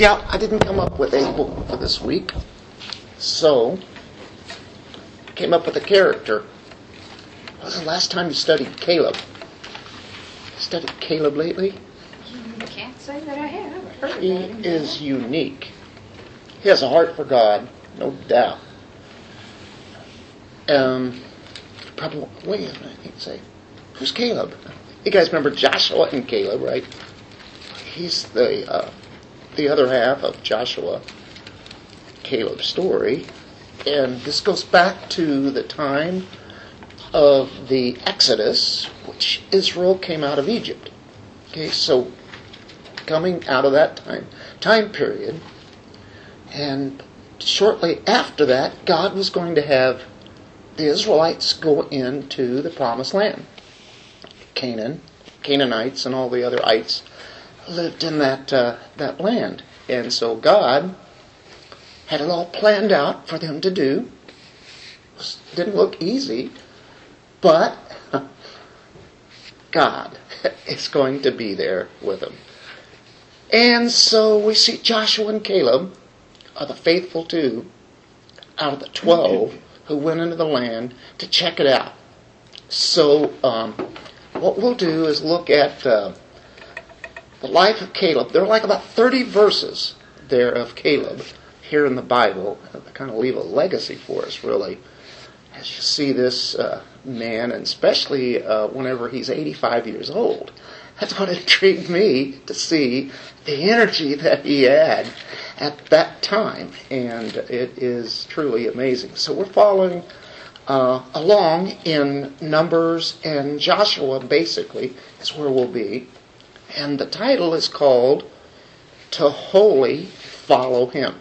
Yeah, I didn't come up with a book for this week. So, came up with a character. When was the last time you studied Caleb? Studied Caleb lately? I can't say that I have. He is unique. He has a heart for God, no doubt. Um, probably, wait a minute, I think say, who's Caleb? You guys remember Joshua and Caleb, right? He's the uh, the other half of Joshua, Caleb's story, and this goes back to the time of the Exodus, which Israel came out of Egypt. Okay, so coming out of that time time period, and shortly after that, God was going to have the Israelites go into the promised land. Canaan, Canaanites, and all the other ites lived in that uh, that land, and so God had it all planned out for them to do. Didn't look easy, but God is going to be there with them. And so we see Joshua and Caleb are the faithful two out of the 12 who went into the land to check it out. So, um, what we'll do is look at uh, the life of Caleb. There are like about 30 verses there of Caleb here in the Bible that kind of leave a legacy for us, really. As you see this uh, man, and especially uh, whenever he's 85 years old. That's what intrigued me to see the energy that he had at that time, and it is truly amazing. So we're following uh, along in Numbers and Joshua, basically, is where we'll be. And the title is called To Wholly Follow Him.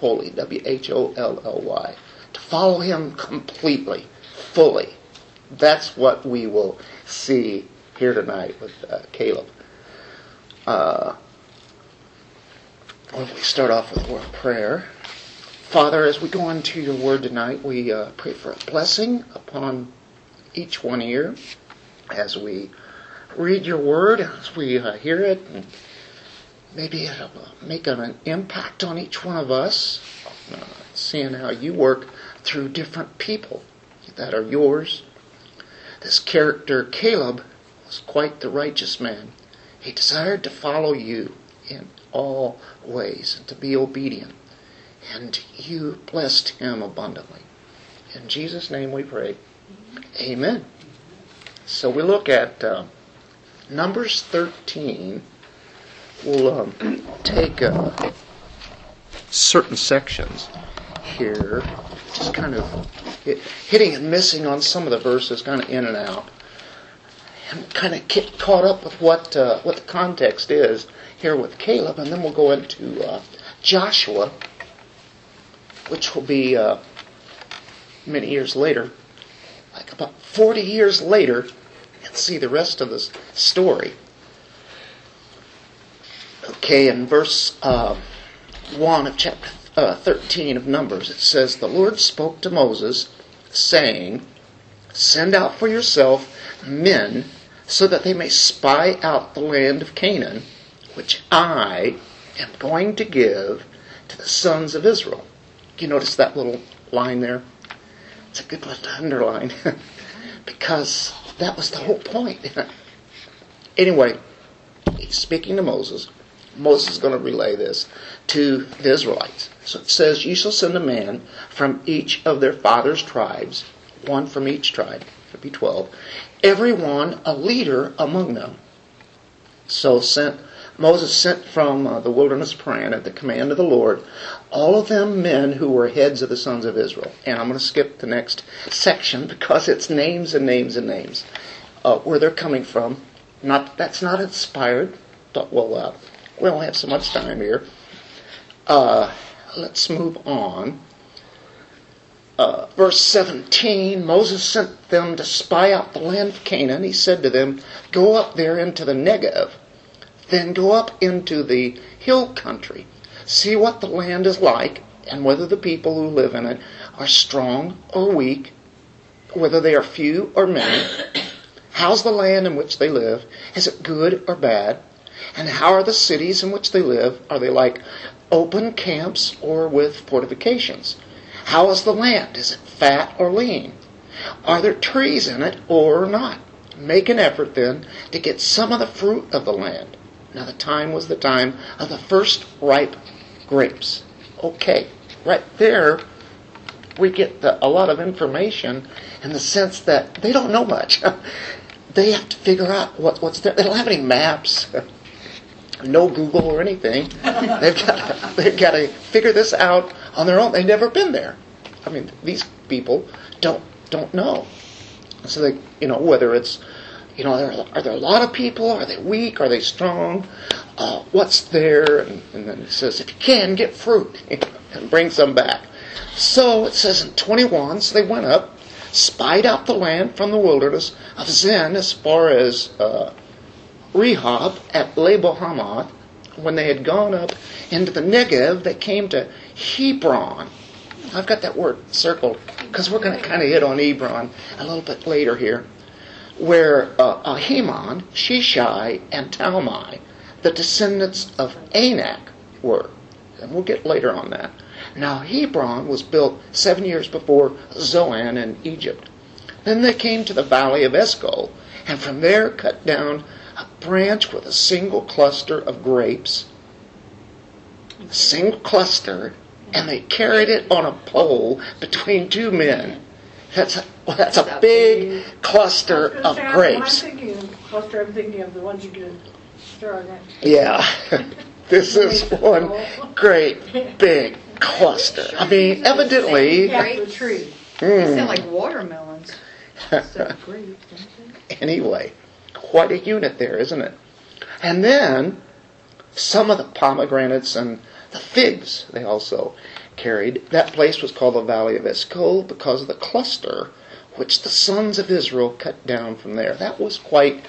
Holy, W H O L L Y. To follow Him completely, fully. That's what we will see here tonight with uh, Caleb. Uh, well, we start off with a word of prayer. Father, as we go into your word tonight, we uh, pray for a blessing upon each one here as we read your word, as we uh, hear it, and maybe it'll make an impact on each one of us, uh, seeing how you work through different people that are yours. This character, Caleb, was quite the righteous man. He desired to follow you in all ways and to be obedient. And you blessed him abundantly. In Jesus' name we pray. Amen. So we look at uh, Numbers 13. We'll um, take uh, certain sections here, just kind of hit, hitting and missing on some of the verses, kind of in and out and kind of get caught up with what uh, what the context is here with Caleb, and then we'll go into uh, Joshua, which will be uh, many years later, like about forty years later, see the rest of this story. Okay, in verse uh, one of chapter uh, thirteen of Numbers, it says, "The Lord spoke to Moses, saying." Send out for yourself men so that they may spy out the land of Canaan, which I am going to give to the sons of Israel. You notice that little line there? It's a good one to underline because that was the whole point. anyway, speaking to Moses. Moses is going to relay this to the Israelites. So it says, You shall send a man from each of their fathers' tribes one from each tribe, there'd be 12, every one a leader among them. So sent Moses sent from uh, the wilderness Paran at the command of the Lord all of them men who were heads of the sons of Israel. And I'm going to skip the next section because it's names and names and names uh, where they're coming from. Not that's not inspired. But well, uh, we don't have so much time here. Uh, let's move on uh, verse 17, Moses sent them to spy out the land of Canaan. He said to them, Go up there into the Negev, then go up into the hill country. See what the land is like, and whether the people who live in it are strong or weak, whether they are few or many. How's the land in which they live? Is it good or bad? And how are the cities in which they live? Are they like open camps or with fortifications? How is the land? Is it fat or lean? Are there trees in it or not? Make an effort then to get some of the fruit of the land. Now the time was the time of the first ripe grapes. Okay, right there we get the, a lot of information in the sense that they don't know much. they have to figure out what, what's there. They don't have any maps, no Google or anything. they've got they've got to figure this out on their own. They've never been there. I mean, these people don't don't know. So they, you know, whether it's, you know, are, are there a lot of people? Are they weak? Are they strong? Uh, what's there? And, and then it says, if you can, get fruit and bring some back. So it says in 21, so they went up, spied out the land from the wilderness of Zin as far as uh, Rehob at Lebo Hamath. When they had gone up into the Negev, they came to Hebron. I've got that word circled because we're going to kind of hit on Hebron a little bit later here, where uh, Ahiman, Sheshai, and Talmai, the descendants of Anak, were. And we'll get later on that. Now, Hebron was built seven years before Zoan in Egypt. Then they came to the valley of Eshcol, and from there cut down a branch with a single cluster of grapes, a single cluster, and they carried it on a pole between two men. That's well, that's a big cluster of grapes. I'm thinking of cluster, I'm thinking of the ones you can stir on that. Yeah, this is one great big cluster. I mean, evidently, Yeah, the tree. Hmm. They sound like watermelons. Grapes, don't they? anyway, quite a unit there, isn't it? And then some of the pomegranates and the figs they also carried. That place was called the Valley of Eshcol because of the cluster which the sons of Israel cut down from there. That was quite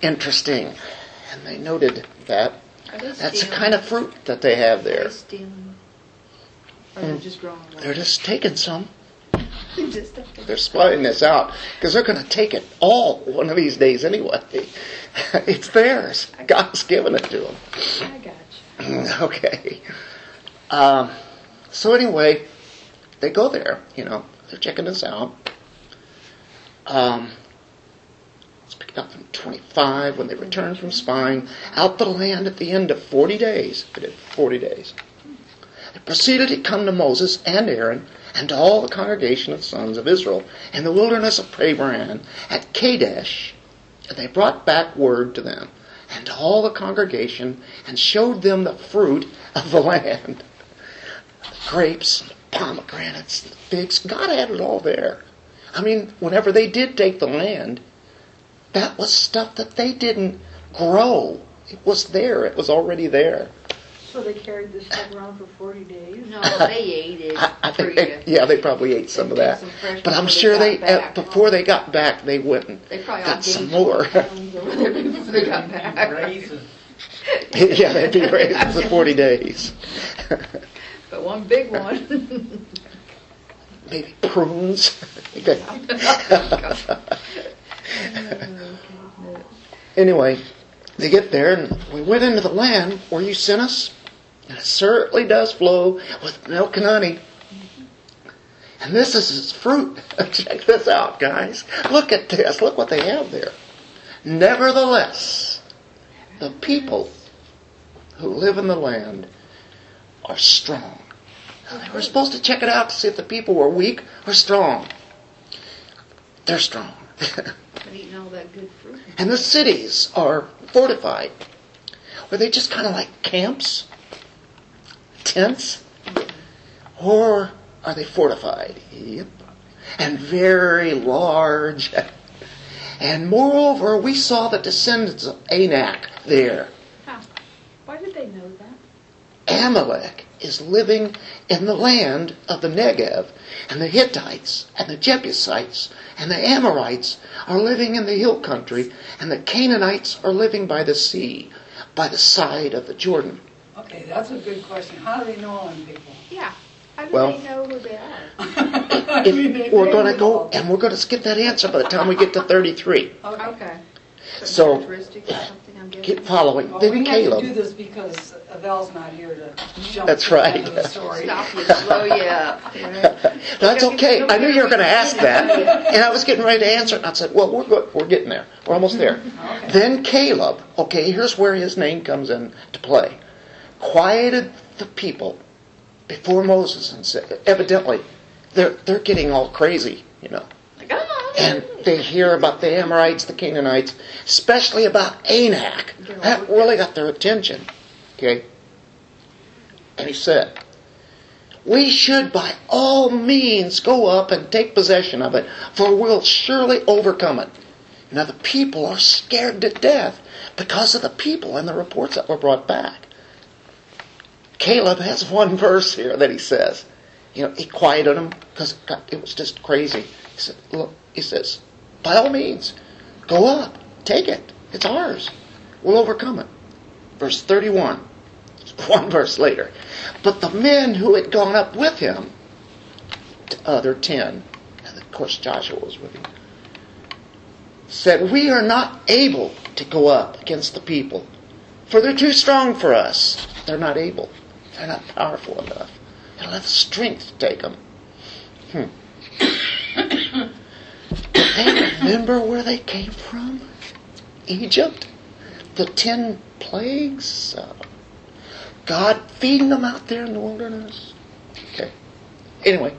interesting. And they noted that. Are they That's the kind of fruit that they have Are they there. stealing? Or they're just. They're just taking some. Just They're spotting this out because they're going to take it all one of these days anyway. It's theirs. God's given it to them. I got you. okay. Um, so anyway, they go there. You know, they're checking this out. Um, let's pick it up from 25 when they returned from spying out the land at the end of 40 days. They did 40 days. They proceeded to come to Moses and Aaron and to all the congregation of the sons of Israel in the wilderness of Paran at Kadesh, and they brought back word to them and to all the congregation and showed them the fruit of the land. The grapes, and the pomegranates, and the figs. God had it all there. I mean, whenever they did take the land, that was stuff that they didn't grow. It was there. It was already there. So they carried this stuff around for 40 days? No, they ate it. I, I think, they, yeah, they probably ate some of that. some But I'm before sure they they, uh, before they got back, they went and They got some more. pounds over there before they got back. Yeah, they'd be raised for 40 days. But one big one. Maybe prunes. Anyway, they get there and we went into the land where you sent us, and it certainly does flow with milk and honey. And this is its fruit. Check this out, guys. Look at this. Look what they have there. Nevertheless, the people who live in the land are strong. Were supposed to check it out to see if the people were weak or strong. They're strong. Eating all that good fruit. and the cities are fortified. Were they just kind of like camps? Tents? Or are they fortified? Yep. And very large. And moreover, we saw the descendants of Anak there. How? Why did they know that? Amalek is living in the land of the Negev, and the Hittites and the Jebusites and the Amorites are living in the hill country, and the Canaanites are living by the sea, by the side of the Jordan. Okay, that's a good question. How do they know all them people? Yeah. How do Well- they know who they are? If we're going to go, and we're going to skip that answer by the time we get to 33. Okay. Some So- characteristics or something, I'm guessing. Keep following. Well, Then we have to do Caleb. this because Val's not here to jump. That's to the right. end of the story. Stop you, slow you up. That's okay. I knew you were going to ask that, and I was getting ready to answer it. And I said, "Well, we're good. We're getting there. We're almost there." Okay. Then Caleb. Okay, here's where his name comes in to play. Quieted the people before Moses and said, evidently, they're they're getting all crazy, you know. And they hear about the Amorites, the Canaanites, especially about Anak. That really got their attention. Okay? And he said, We should by all means go up and take possession of it, for we'll surely overcome it. Now the people are scared to death because of the people and the reports that were brought back. Caleb has one verse here that he says. You know, he quieted them because it was just crazy. He said, look, he says, by all means, go up, take it. It's ours. We'll overcome it. Verse 31, one verse later. But the men who had gone up with him, the other ten, and of course Joshua was with him, said, We are not able to go up against the people, for they're too strong for us. They're not able. They're not powerful enough. They don't have the strength to take them. Hmm. They remember where they came from? Egypt? The ten plagues? Uh, God feeding them out there in the wilderness? Okay. Anyway.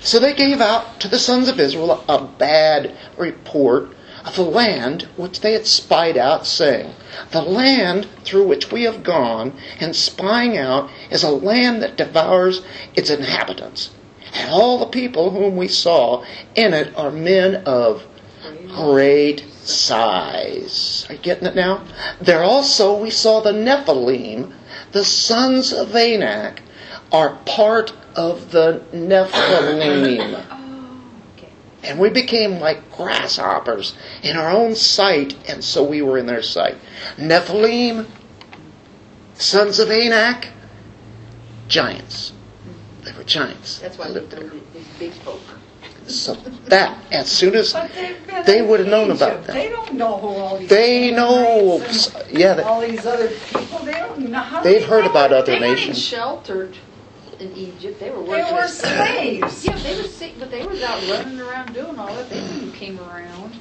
So they gave out to the sons of Israel a bad report of the land which they had spied out, saying, The land through which we have gone and spying out is a land that devours its inhabitants. And all the people whom we saw in it are men of great size. Are you getting it now? There also we saw the Nephilim, the sons of Anak, are part of the Nephilim. Oh. And we became like grasshoppers in our own sight, and so we were in their sight. Nephilim, sons of Anak, giants. They giants. That's why They we lived there. these big folk. So that, as soon as they've been they in would have known about that. They don't know who all these They know, Canaanites yeah, they- all these other people. They don't know how. They've they heard know about it. other They weren't nations. sheltered in Egypt. They were They were slaves. Yeah, they were sick, but they was out running around doing all that. They knew came around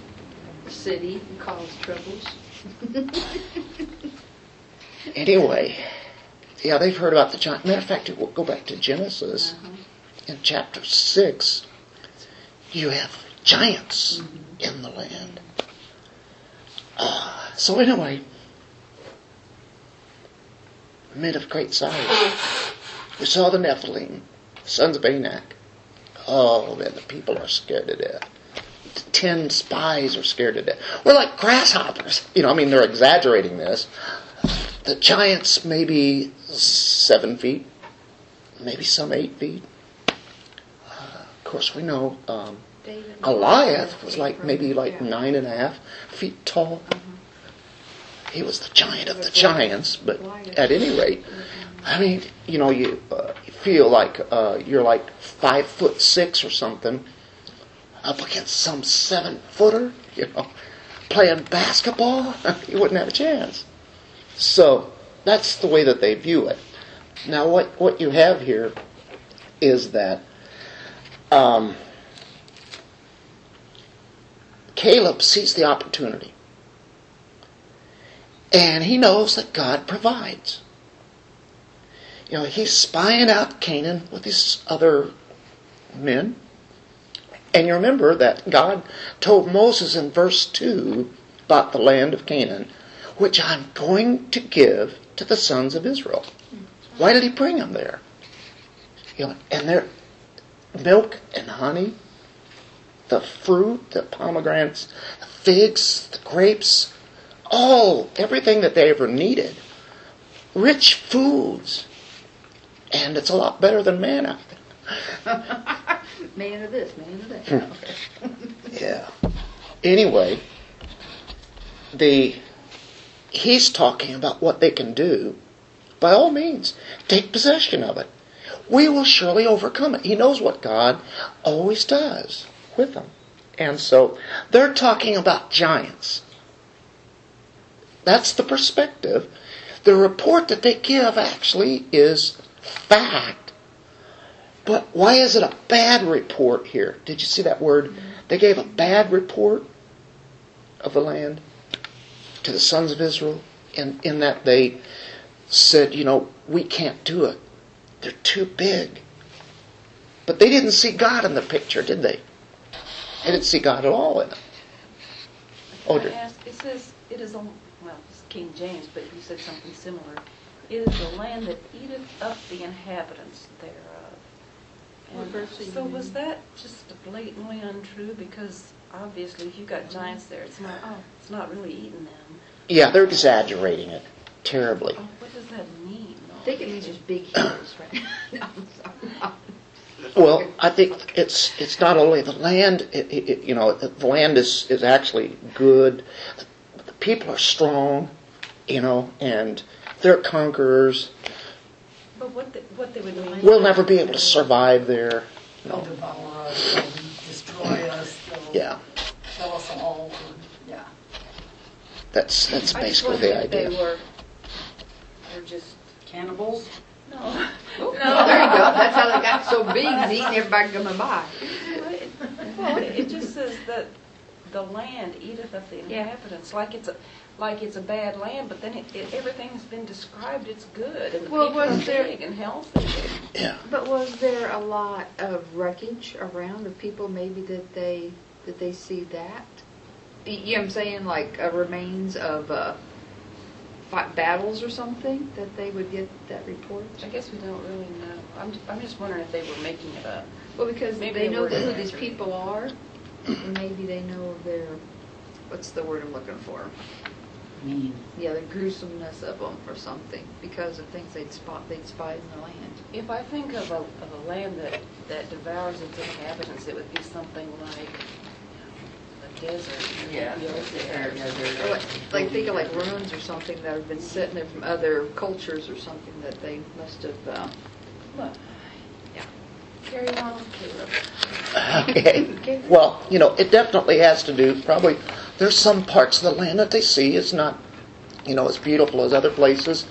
the city and caused troubles. Anyway, yeah, they've heard about the giant. Matter of fact, we'll go back to Genesis Uh-huh. in chapter six. You have giants in the land. Uh, so anyway, men of great size. We saw the Nephilim, sons of Anak. Oh, man, the people are scared to death. Ten spies are scared to death. We're like grasshoppers. You know, I mean, they're exaggerating this. The giants maybe seven feet, maybe some eight feet. Uh, of course, we know um, Goliath was like maybe like nine and a half feet tall. Uh-huh. He was the giant of the giants, but at any rate, I mean, you know, you, uh, you feel like uh, you're like five foot six or something up against some seven footer, you know, playing basketball. you wouldn't have a chance. So that's the way that they view it. Now, what what you have here is that um, Caleb sees the opportunity. And he knows that God provides. You know, he's spying out Canaan with his other men. And you remember that God told Moses in verse 2 about the land of Canaan, which I'm going to give to the sons of Israel. Why did he bring them there? You know, and their milk and honey, the fruit, the pomegranates, the figs, the grapes, all, everything that they ever needed. Rich foods. And it's a lot better than manna. Man of this, man of that. Hmm. Yeah. Anyway, the he's talking about what they can do. By all means, take possession of it. We will surely overcome it. He knows what God always does with them. And so they're talking about giants. That's the perspective. The report that they give actually is fact. But why is it a bad report here? Did you see that word? They gave a bad report of the land to the sons of Israel in, in that they said, you know, we can't do it. They're too big. But they didn't see God in the picture, did they? They didn't see God at all in it. Audrey. I ask, it says, it is a, well, it's King James, but you said something similar. It is the land that eateth up the inhabitants thereof. And verse are you so was that just blatantly untrue? Because obviously if you've got giants there, it's not, oh, it's not really eating them. Yeah, they're exaggerating it terribly. Oh, what does that mean? I think it means just big hills, right? No, I'm sorry. Well, I think it's it's not only the land. It, it, it- you know, the land is is actually good. The people are strong, you know, and they're conquerors. But what, the- what they would mean. We'll never be able to survive there. They'll No. devour us, they'll destroy us, they'll Yeah, kill us all, yeah. that's that's I just basically wondered the if they idea. were, they're just, Cannibals? no. No, there you go. That's how they got so big, is eating everybody coming by. Well, it it just says that the land eateth up the Yeah. inhabitants, like it's a, like it's a bad land, but then it, it, everything's been described, it's good, and the Well, people are was there- big and healthy. Yeah. But was there a lot of wreckage around of people maybe that they, that they see that? Y- You know what I'm saying, like uh, remains of uh, fight battles or something, that they would get that report? I guess we don't really know. I'm, I'm just wondering if they were making it up. Well, because Maybe they they know were who these people are, and maybe they know their, what's the word I'm looking for? Mean. Yeah, the gruesomeness of them or something, because of things they'd spot, they'd spy in the land. If I think of a, of a land that, that devours its inhabitants, it would be something like a desert. Yeah. You know, Or like, like think of like ruins or something that have been sitting there from other cultures or something that they must have, uh, Look. Yeah. Carry on, Caleb. Okay. Well, you know, it definitely has to do. Probably, there's some parts of the land that they see is not, you know, as beautiful as other places.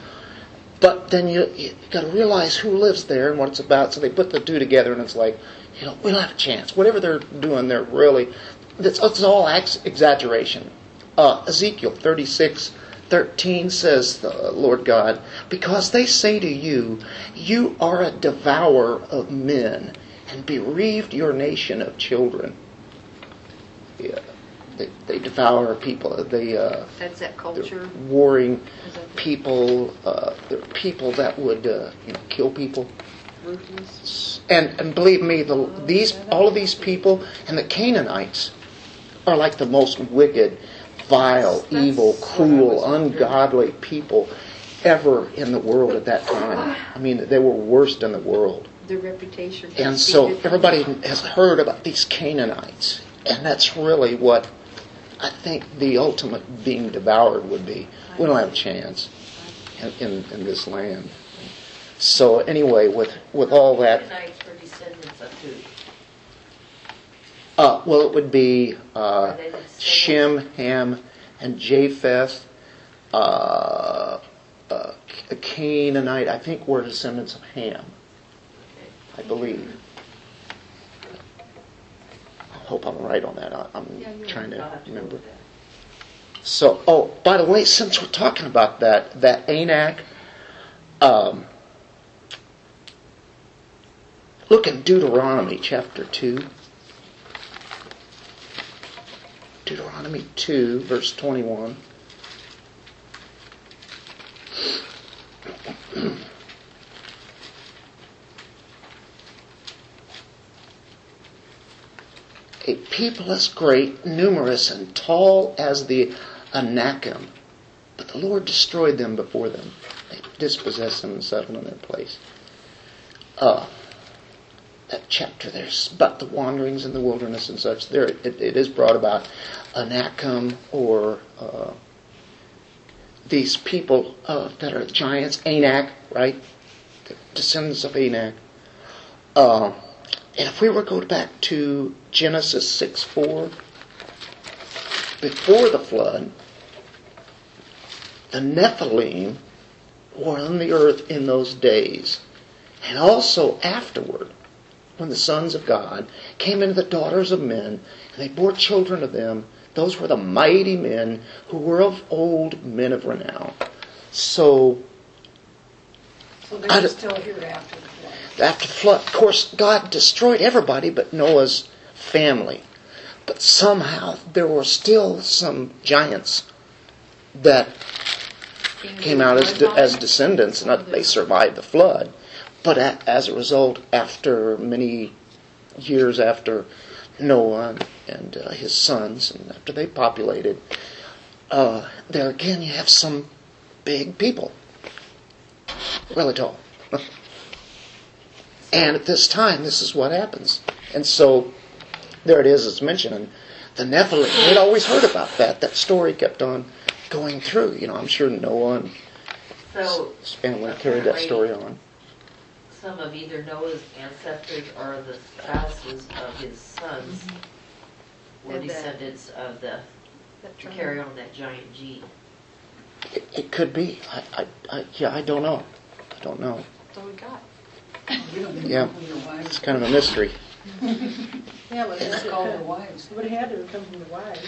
But then you you got to realize who lives there and what it's about. So they put the two together, and it's like, you know, we don't have a chance. Whatever they're doing, they're really. It's, it's all ex- exaggeration. Uh, Ezekiel 36, 13 says, the Lord God, because they say to you, You are a devourer of men, and bereaved your nation of children. Yeah, they, they devour people. They, uh, that's that culture. warring that people. Uh, they're people that would, uh, you know, kill people. ruthless? And and believe me, the, these all of these people and the Canaanites are like the most wicked, vile, That's evil, cruel, ungodly people ever in the world at that time. I mean, they were worst in the world. Their reputation. And so everybody has heard about these Canaanites, and that's really what I think the ultimate being devoured would be. We don't have a chance in, in, in this land. So anyway, with with all that, Canaanites were descendants of who? Uh, well, it would be uh, Are they descendants? Shem, Ham, and Japheth. Uh, uh, Canaanite, I think, were descendants of Ham. I believe. I hope I'm right on that. I, I'm Yeah, trying to have to go remember. So, oh, by the way, since we're talking about that, that Anak, um, look in Deuteronomy chapter 2. Deuteronomy 2, verse 21. a people as great, numerous, and tall as the Anakim. But the Lord destroyed them before them. They dispossessed them and settled in their place. Uh, that chapter there's about the wanderings in the wilderness and such. There, it, it is brought about Anakim or uh, these people uh, that are giants, Anak, right? The descendants of Anak. Uh, And if we were to go back to Genesis 6 4, before the flood, the Nephilim were on the earth in those days. And also afterward, when the sons of God came into the daughters of men, and they bore children to them, those were the mighty men who were of old men of renown. So So they were still here after the flood. after the flood, of course, God destroyed everybody but Noah's family. But somehow there were still some giants that came out as, de- as descendants, not that they survived the flood, but a, as a result, after many years after Noah and, uh, his sons, and after they populated, uh, there again you have some big people, really tall. and at this time, this is what happens. And so, there it is, it's mentioned. And the Nephilim, they'd always heard about that. That story kept on going through. You know, I'm sure Noah and So his family carried that story on. Some of either Noah's ancestors or the spouses of his sons mm-hmm. were Did that. descendants of the, to carry on that giant gene. It, it could be. I, I, I, yeah, I don't know. I don't know. That's all we got. We don't even Yeah. know who your wives It's kind of a mystery. Yeah, but It's it's called their wives. It would have had to have come from the wives.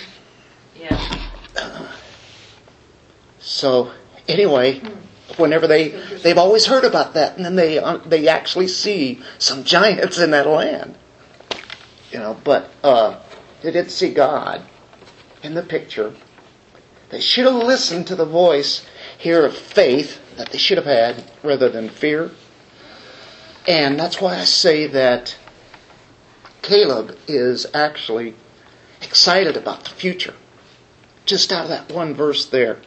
Yeah, So anyway, hmm. Whenever they they've always heard about that, and then they uh, they actually see some giants in that land. You know, but uh, they didn't see God in the picture. They should have listened to the voice here of faith that they should have had rather than fear. And that's why I say that Caleb is actually excited about the future. Just out of that one verse there.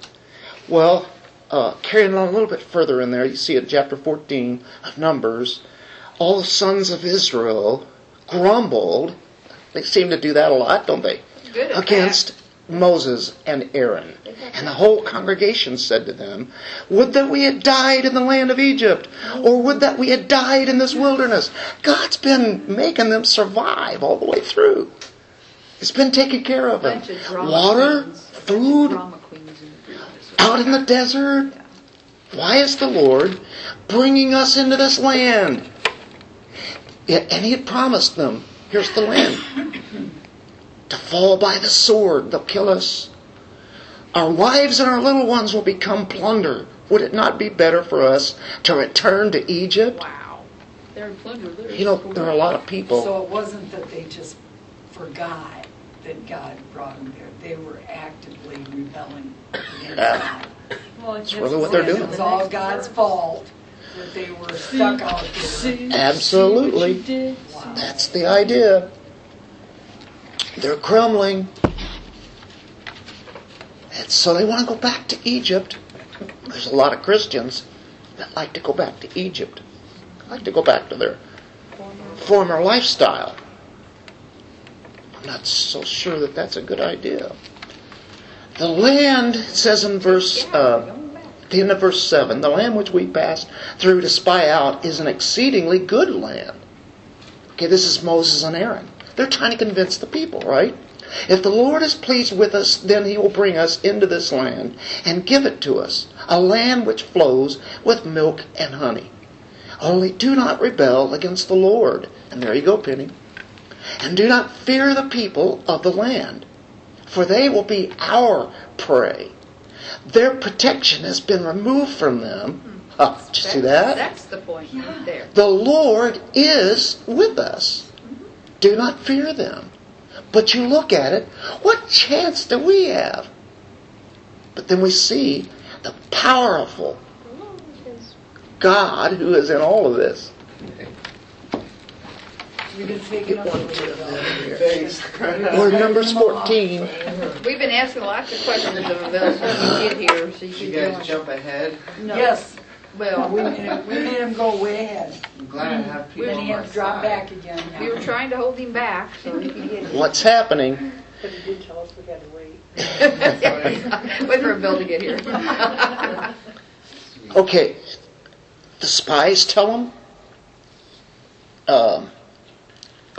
Well, uh, carrying on a little bit further in there, you see in chapter 14 of Numbers, all the sons of Israel grumbled. They seem to do that a lot, don't they? Good Against Moses and Aaron. And the whole congregation said to them, Would that we had died in the land of Egypt, or would that we had died in this wilderness. God's been making them survive all the way through. He's been taking care of them. Bunch of drama Water, queens. Bunch of food, Drama queens in the group. Out in the desert. Why is the Lord bringing us into this land? And He had promised them, here's the land. To fall by the sword, they'll kill us. Our wives and our little ones will become plunder. Would it not be better for us to return to Egypt? Wow. They're in plunder. They're You know, there are a lot of people. So it wasn't that they just forgot that God brought them there. They were actively rebelling against ah. God. Well, it's really what they're doing. It was all God's fault that they were stuck out there. Absolutely. That's the idea. They're crumbling. And so they want to go back to Egypt. There's a lot of Christians that like to go back to Egypt, like to go back to their former lifestyle. I'm not so sure that that's a good idea. The land, says in verse, uh, the end of verse 7, the land which we passed through to spy out is an exceedingly good land. Okay, this is Moses and Aaron. They're trying to convince the people, right? If the Lord is pleased with us, then he will bring us into this land and give it to us, a land which flows with milk and honey. Only do not rebel against the Lord. And there you go, Penny. And do not fear the people of the land, for they will be our prey. Their protection has been removed from them. Ah, did you see that? That's the point right there. The Lord is with us. Do not fear them. But you look at it, what chance do we have? But then we see the powerful God who is in all of this. You've been taking up a little bit. Or Numbers 14. We've been asking lots of questions of those when you get here, so you Did you can guys do jump ahead? No. Yes, Well, we made him, we made him go way ahead. I'm glad I have people Then on he my had to drop side. back again. we were trying to hold him back so he could get here. What's happening? But he did tell us we had to wait. Wait for a bill to get here. Okay, the spies tell them um,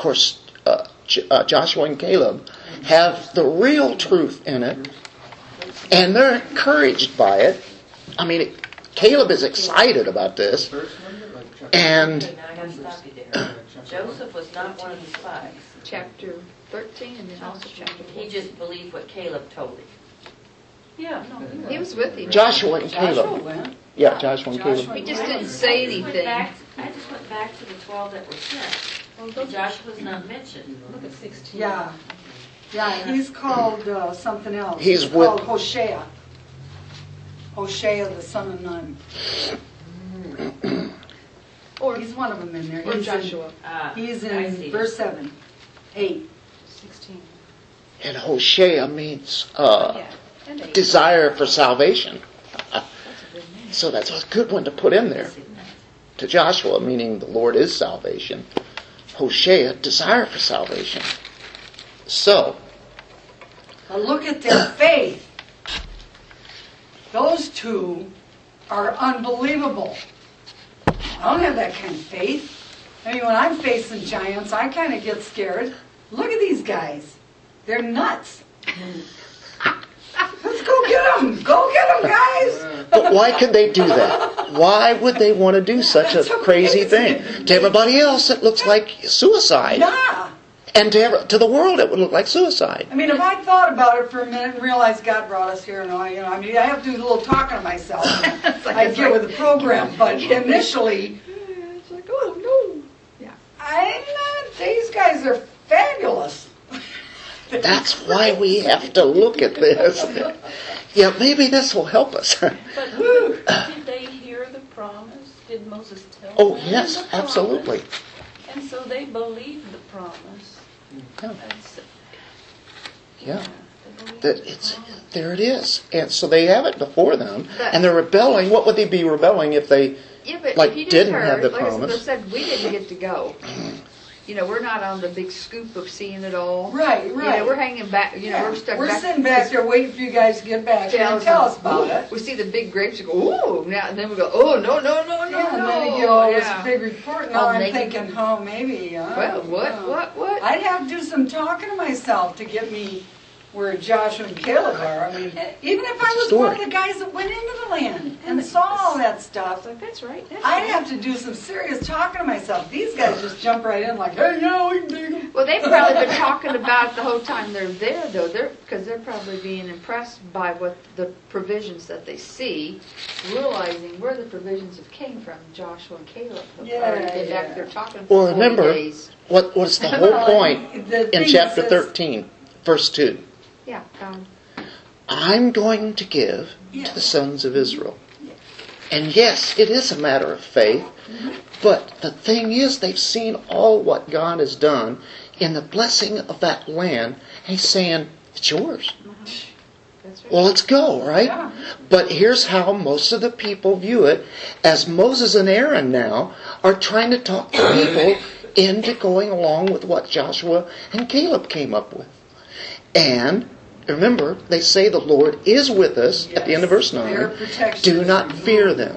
course, uh, J- uh, Joshua and Caleb have the real truth in it, and they're encouraged by it. I mean, it, Caleb is excited about this, and Okay, now I gotta stop you there. Joseph was not one of the spies. Chapter 13 and then also chapter He just believed what Caleb told him. Yeah, no, he He was. was with him. Joshua and Joshua Caleb. went. Yeah, Joshua and Joshua Caleb. He just didn't say I just went anything. back- I just went back to the twelve that were sent. Joshua's not mentioned. Look at 16. Yeah, yeah, he's called uh, something else. He's with- called Hoshea. Hoshea, the son of Nun. Or, He's one of them in there. or He's in- Joshua. Ah, He's I see. in verse seven, eight. 16. And Hosea means uh, Yeah. And eight. desire for salvation. That's a good name. So that's a good one to put in there. To Joshua, meaning the Lord is salvation. Hosea, desire for salvation. So, look at their faith. Those two are unbelievable. I don't have that kind of faith. I mean, when I'm facing giants, I kind of get scared. Look at these guys. They're nuts. Let's go get them. Go get them, guys. but why could they do that? Why would they want to do such a That's crazy amazing. thing? To everybody else, it looks like suicide. Yeah. And to, ever, to the world, it would look like suicide. I mean, if I thought about it for a minute and realized God brought us here, and I, you know, I mean, I have to do a little talking to myself. I get with the program, but initially, It's like, oh I, uh, these guys are fabulous. That's why we have to look at this. Yeah, maybe this will help us. But did they hear the promise? Did Moses tell Oh, them yes, the promise? absolutely. And so they believed the promise. Yeah. That's- Yeah. That it's there it is, and so they have it before them, But- and they're rebelling. What would they be rebelling if they? no. Yeah, but Like, if you didn't just have heard, the like I promise. said, we didn't get to go. Mm. You know, we're not on the big scoop of seeing it all. Right, You know, right. we're hanging back, you know, Yeah, we're stuck We're back. sitting back there waiting for you guys to get back here and tell us about ooh, it. We see the big grapes, we go, ooh, now, and then we go, oh, no, no, no, no, Yeah, and no. then you get all this Yeah. big report. Now I'm thinking, oh, maybe. Uh, Well, what, uh, what, what? I'd have to do some talking to myself to get me where Joshua and Caleb are. I mean, even if I was one of the guys that went into the land and saw all that stuff, Like, that's right, that's I'd right. have to do some serious talking to myself. These guys just jump right in like, hey, yeah, we can dig 'em." Well, they've probably been talking about it the whole time they're there, though. They're because they're probably being impressed by what the provisions that they see, realizing where the provisions have came from. Joshua and Caleb have Yeah, already yeah. back there talking for Well, 40 remember- days. What what's the whole Well, point the in chapter says- thirteen, verse two? Yeah, um, I'm going to give Yeah. to the sons of Israel. And yes, it is a matter of faith, but the thing is, they've seen all what God has done in the blessing of that land. And He's saying, It's yours. that's right. Well, let's go, right? Yeah. But here's how most of the people view it as Moses and Aaron now are trying to talk the people into going along with what Joshua and Caleb came up with. And remember, they say the Lord is with us at the end of verse 9. Do not fear them.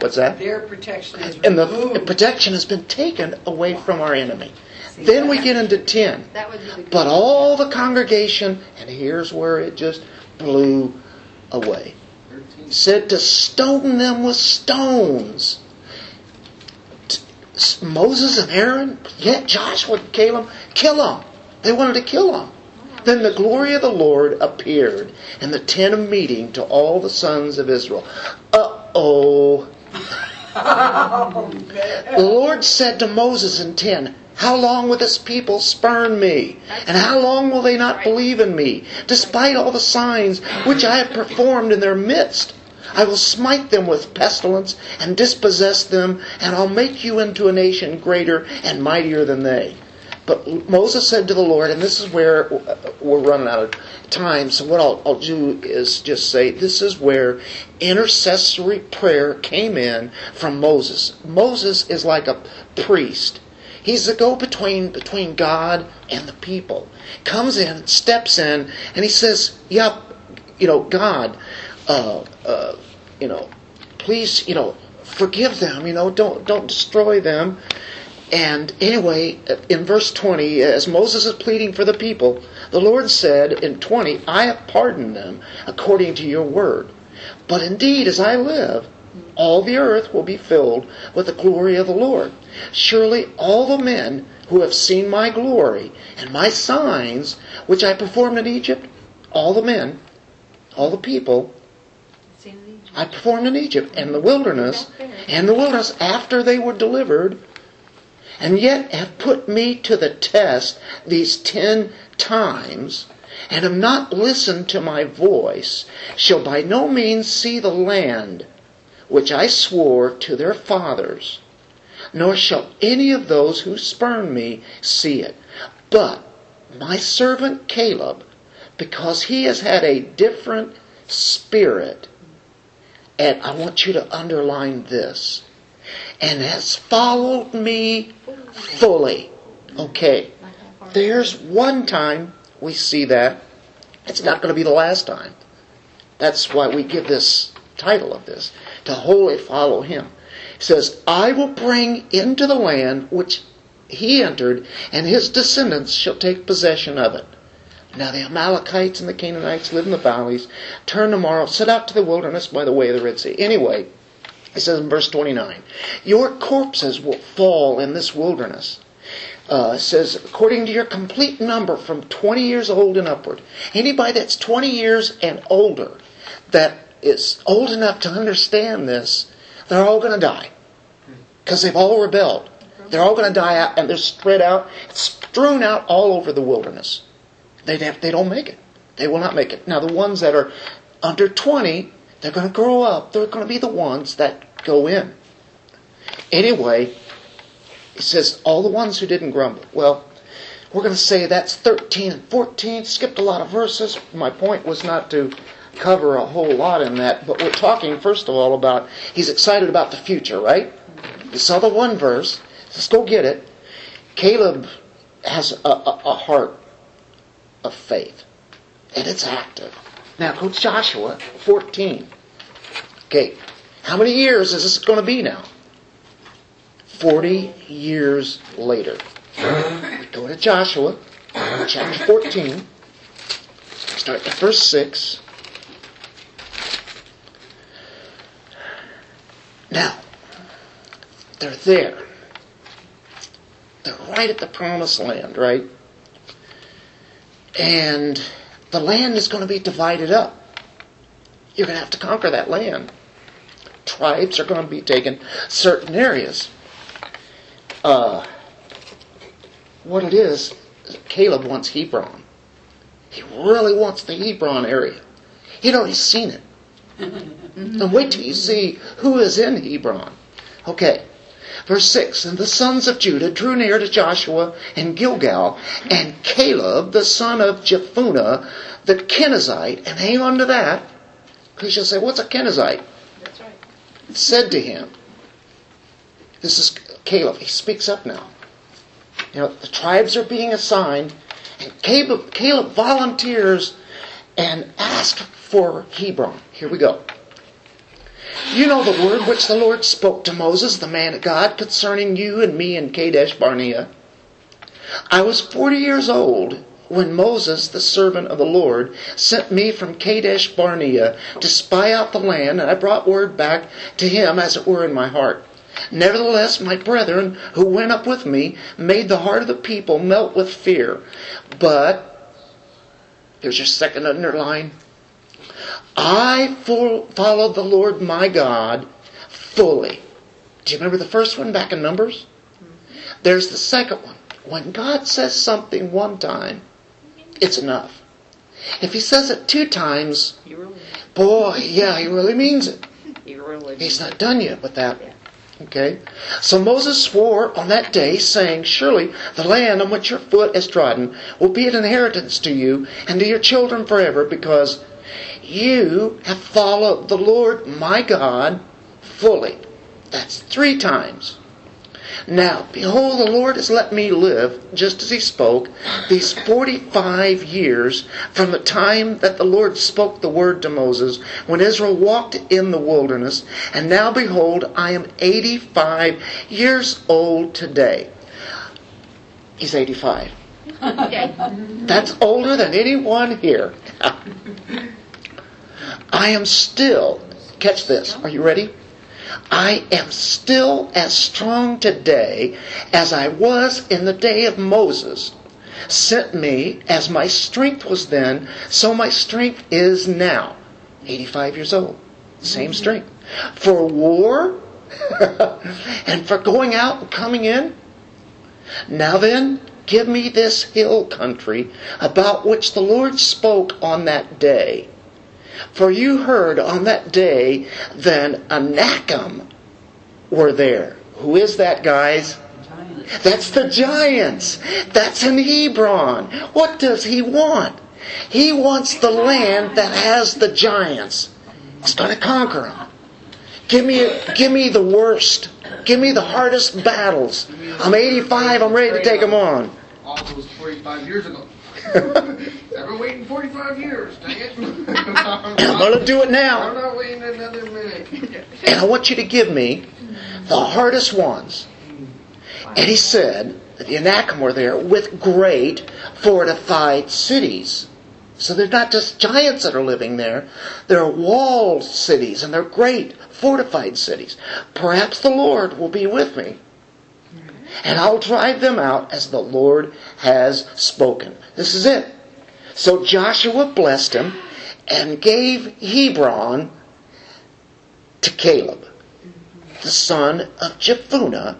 What's that? Their protection is And the protection has been taken away from our enemy. Then we get into 10. that would be the But all the congregation, and here's where it just blew away, said to stone them with stones. Moses and Aaron, yet Joshua and Caleb, kill them. They wanted to kill them. Then the glory of the Lord appeared in the tent of meeting to all the sons of Israel. Uh oh. The Lord said to Moses in 10, How long will this people spurn me? And how long will they not believe in me, despite all the signs which I have performed in their midst? I will smite them with pestilence and dispossess them, and I'll make you into a nation greater and mightier than they. But Moses said to the Lord, and this is where uh, we're running out of time, so what I'll, I'll do is just say this is where intercessory prayer came in from Moses. Moses is like a priest. He's the go between between God and the people. Comes in, steps in, and he says, Yep, you know, God, uh, uh, you know, please, you know, forgive them, you know, don't don't destroy them. And anyway, in verse 20, as Moses is pleading for the people, the Lord said in 20, I have pardoned them according to your word. But indeed, as I live, all the earth will be filled with the glory of the Lord. Surely all the men who have seen my glory and my signs, which I performed in Egypt, all the men, all the people, Seen in Egypt. I performed in Egypt and the wilderness, and the wilderness after they were delivered, and yet have put me to the test these ten times, and have not listened to my voice, shall by no means see the land which I swore to their fathers, nor shall any of those who spurn me see it. But my servant Caleb, because he has had a different spirit, and I want you to underline this, and has followed me fully. Okay, there's one time we see that. It's not going to be the last time. That's why we give this title of this to wholly follow him. He says, I will bring into the land which he entered, and his descendants shall take possession of it. Now the Amalekites and the Canaanites live in the valleys. Turn tomorrow, set out to the wilderness by the way of the Red Sea. Anyway, it says in verse 29, Your corpses will fall in this wilderness. Uh, says, according to your complete number from 20 years old and upward. Anybody that's 20 years and older that is old enough to understand this, they're all going to die. Because they've all rebelled. They're all going to die out and they're spread out, strewn out all over the wilderness. They, they don't make it. They will not make it. Now, the ones that are under 20, they're going to grow up. They're going to be the ones that go in. Anyway, he says all the ones who didn't grumble. Well, we're going to say that's 13 and 14. Skipped a lot of verses. My point was not to cover a whole lot in that, but we're talking first of all about he's excited about the future, right? You saw the one verse. Let's go get it. Caleb has a, a, a heart of faith, and it's active. Now go Joshua 14. Okay, how many years is this going to be now? 40 years later. We go to Joshua, chapter 14, start at verse 6. Now, they're there. They're right at the promised land, right? And the land is going to be divided up. You're going to have to conquer that land. Tribes are going to be taken certain areas. Uh, what it is, Caleb wants Hebron. He really wants the Hebron area. He'd already seen it. and wait till you see who is in Hebron. Okay. Verse 6 And the sons of Judah drew near to Joshua and Gilgal, and Caleb, the son of Jephunneh, the Kenizzite, and hang on to that, because you'll say, What's a Kenizzite? Said to him, This is Caleb. He speaks up now. You know, the tribes are being assigned, and Caleb, Caleb volunteers and asks for Hebron. Here we go. You know the word which the Lord spoke to Moses, the man of God, concerning you and me in Kadesh Barnea. I was forty years old when Moses, the servant of the Lord, sent me from Kadesh Barnea to spy out the land, and I brought word back to him as it were in my heart. Nevertheless, my brethren who went up with me made the heart of the people melt with fear. But, here's your second underline, I followed the Lord my God fully. Do you remember the first one back in Numbers? Mm-hmm. There's the second one. When God says something one time, it's enough. If He says it two times, really, boy, yeah, He really means it. you really. He's not done yet with that. Okay? So Moses swore on that day, saying, Surely the land on which your foot is trodden will be an inheritance to you and to your children forever, because you have followed the Lord my God fully. That's three times. Now, behold, the Lord has let me live, just as he spoke, these 45 years from the time that the Lord spoke the word to Moses, when Israel walked in the wilderness. And now, behold, I am 85 years old today. He's 85. Okay. That's older than anyone here. I am still, catch this, are you ready? I am still as strong today as I was in the day of Moses. Sent me as my strength was then, so my strength is now. 85 years old. Same mm-hmm. strength. For war and for going out and coming in. Now then, give me this hill country about which the Lord spoke on that day. For you heard on that day then Anakim were there. Who is that, guys? That's the giants. That's in Hebron. What does he want? He wants the land that has the giants. He's going to conquer them. Give me, give me the worst. Give me the hardest battles. I'm 85. I'm ready to take them on. All those 45 years ago. I've been waiting 45 years, dang it. I'm going to do it I'm now. not waiting another minute. And I want you to give me the hardest ones. And he said the Anakim were there with great fortified cities. So they're not just giants that are living there. They're walled cities and they're great fortified cities. Perhaps the Lord will be with me. And I'll drive them out as the Lord has spoken. This is it. So Joshua blessed him and gave Hebron to Caleb, the son of Jephunneh,